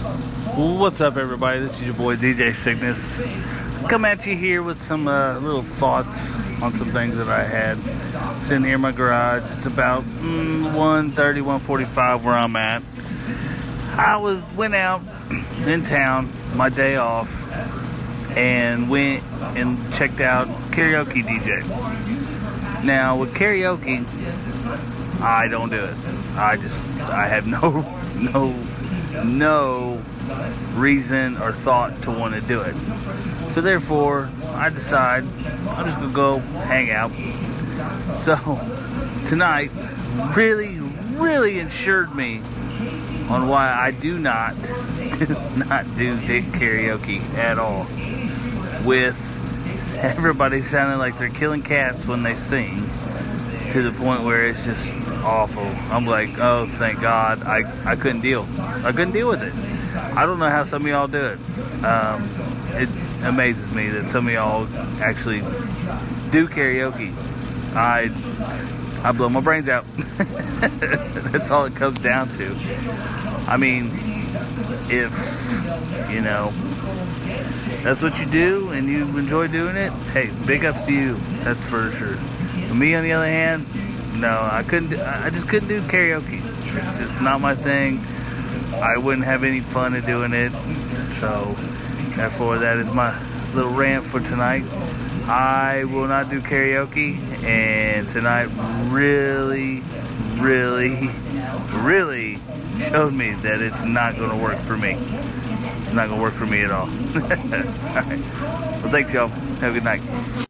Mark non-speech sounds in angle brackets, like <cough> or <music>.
What's up, everybody? This is your boy DJ Sickness. Come at you here with some uh, little thoughts on some things that I had. Sitting here in my garage. It's about mm, 1.30, 1.45 where I'm at. I was went out in town my day off and went and checked out karaoke DJ. Now with karaoke, I don't do it. I just I have no <laughs> no no reason or thought to want to do it. So therefore, I decide I'm just gonna go hang out. So tonight really, really insured me on why I do not do <laughs> not do dick karaoke at all. With everybody sounding like they're killing cats when they sing to the point where it's just awful. I'm like, oh, thank God, I, I couldn't deal. I couldn't deal with it. I don't know how some of y'all do it. Um, it amazes me that some of y'all actually do karaoke. I I blow my brains out. <laughs> That's all it comes down to. I mean, if you know that's what you do and you enjoy doing it, hey, big ups to you. That's for sure. Me, on the other hand, no, I couldn't. I just couldn't do karaoke. It's just not my thing. I wouldn't have any fun in doing it. So, therefore, that is my little rant for tonight. I will not do karaoke, and tonight really, really, really showed me that it's not going to work for me. It's not going to work for me at all. <laughs> all right. Well, thanks, y'all. Have a good night.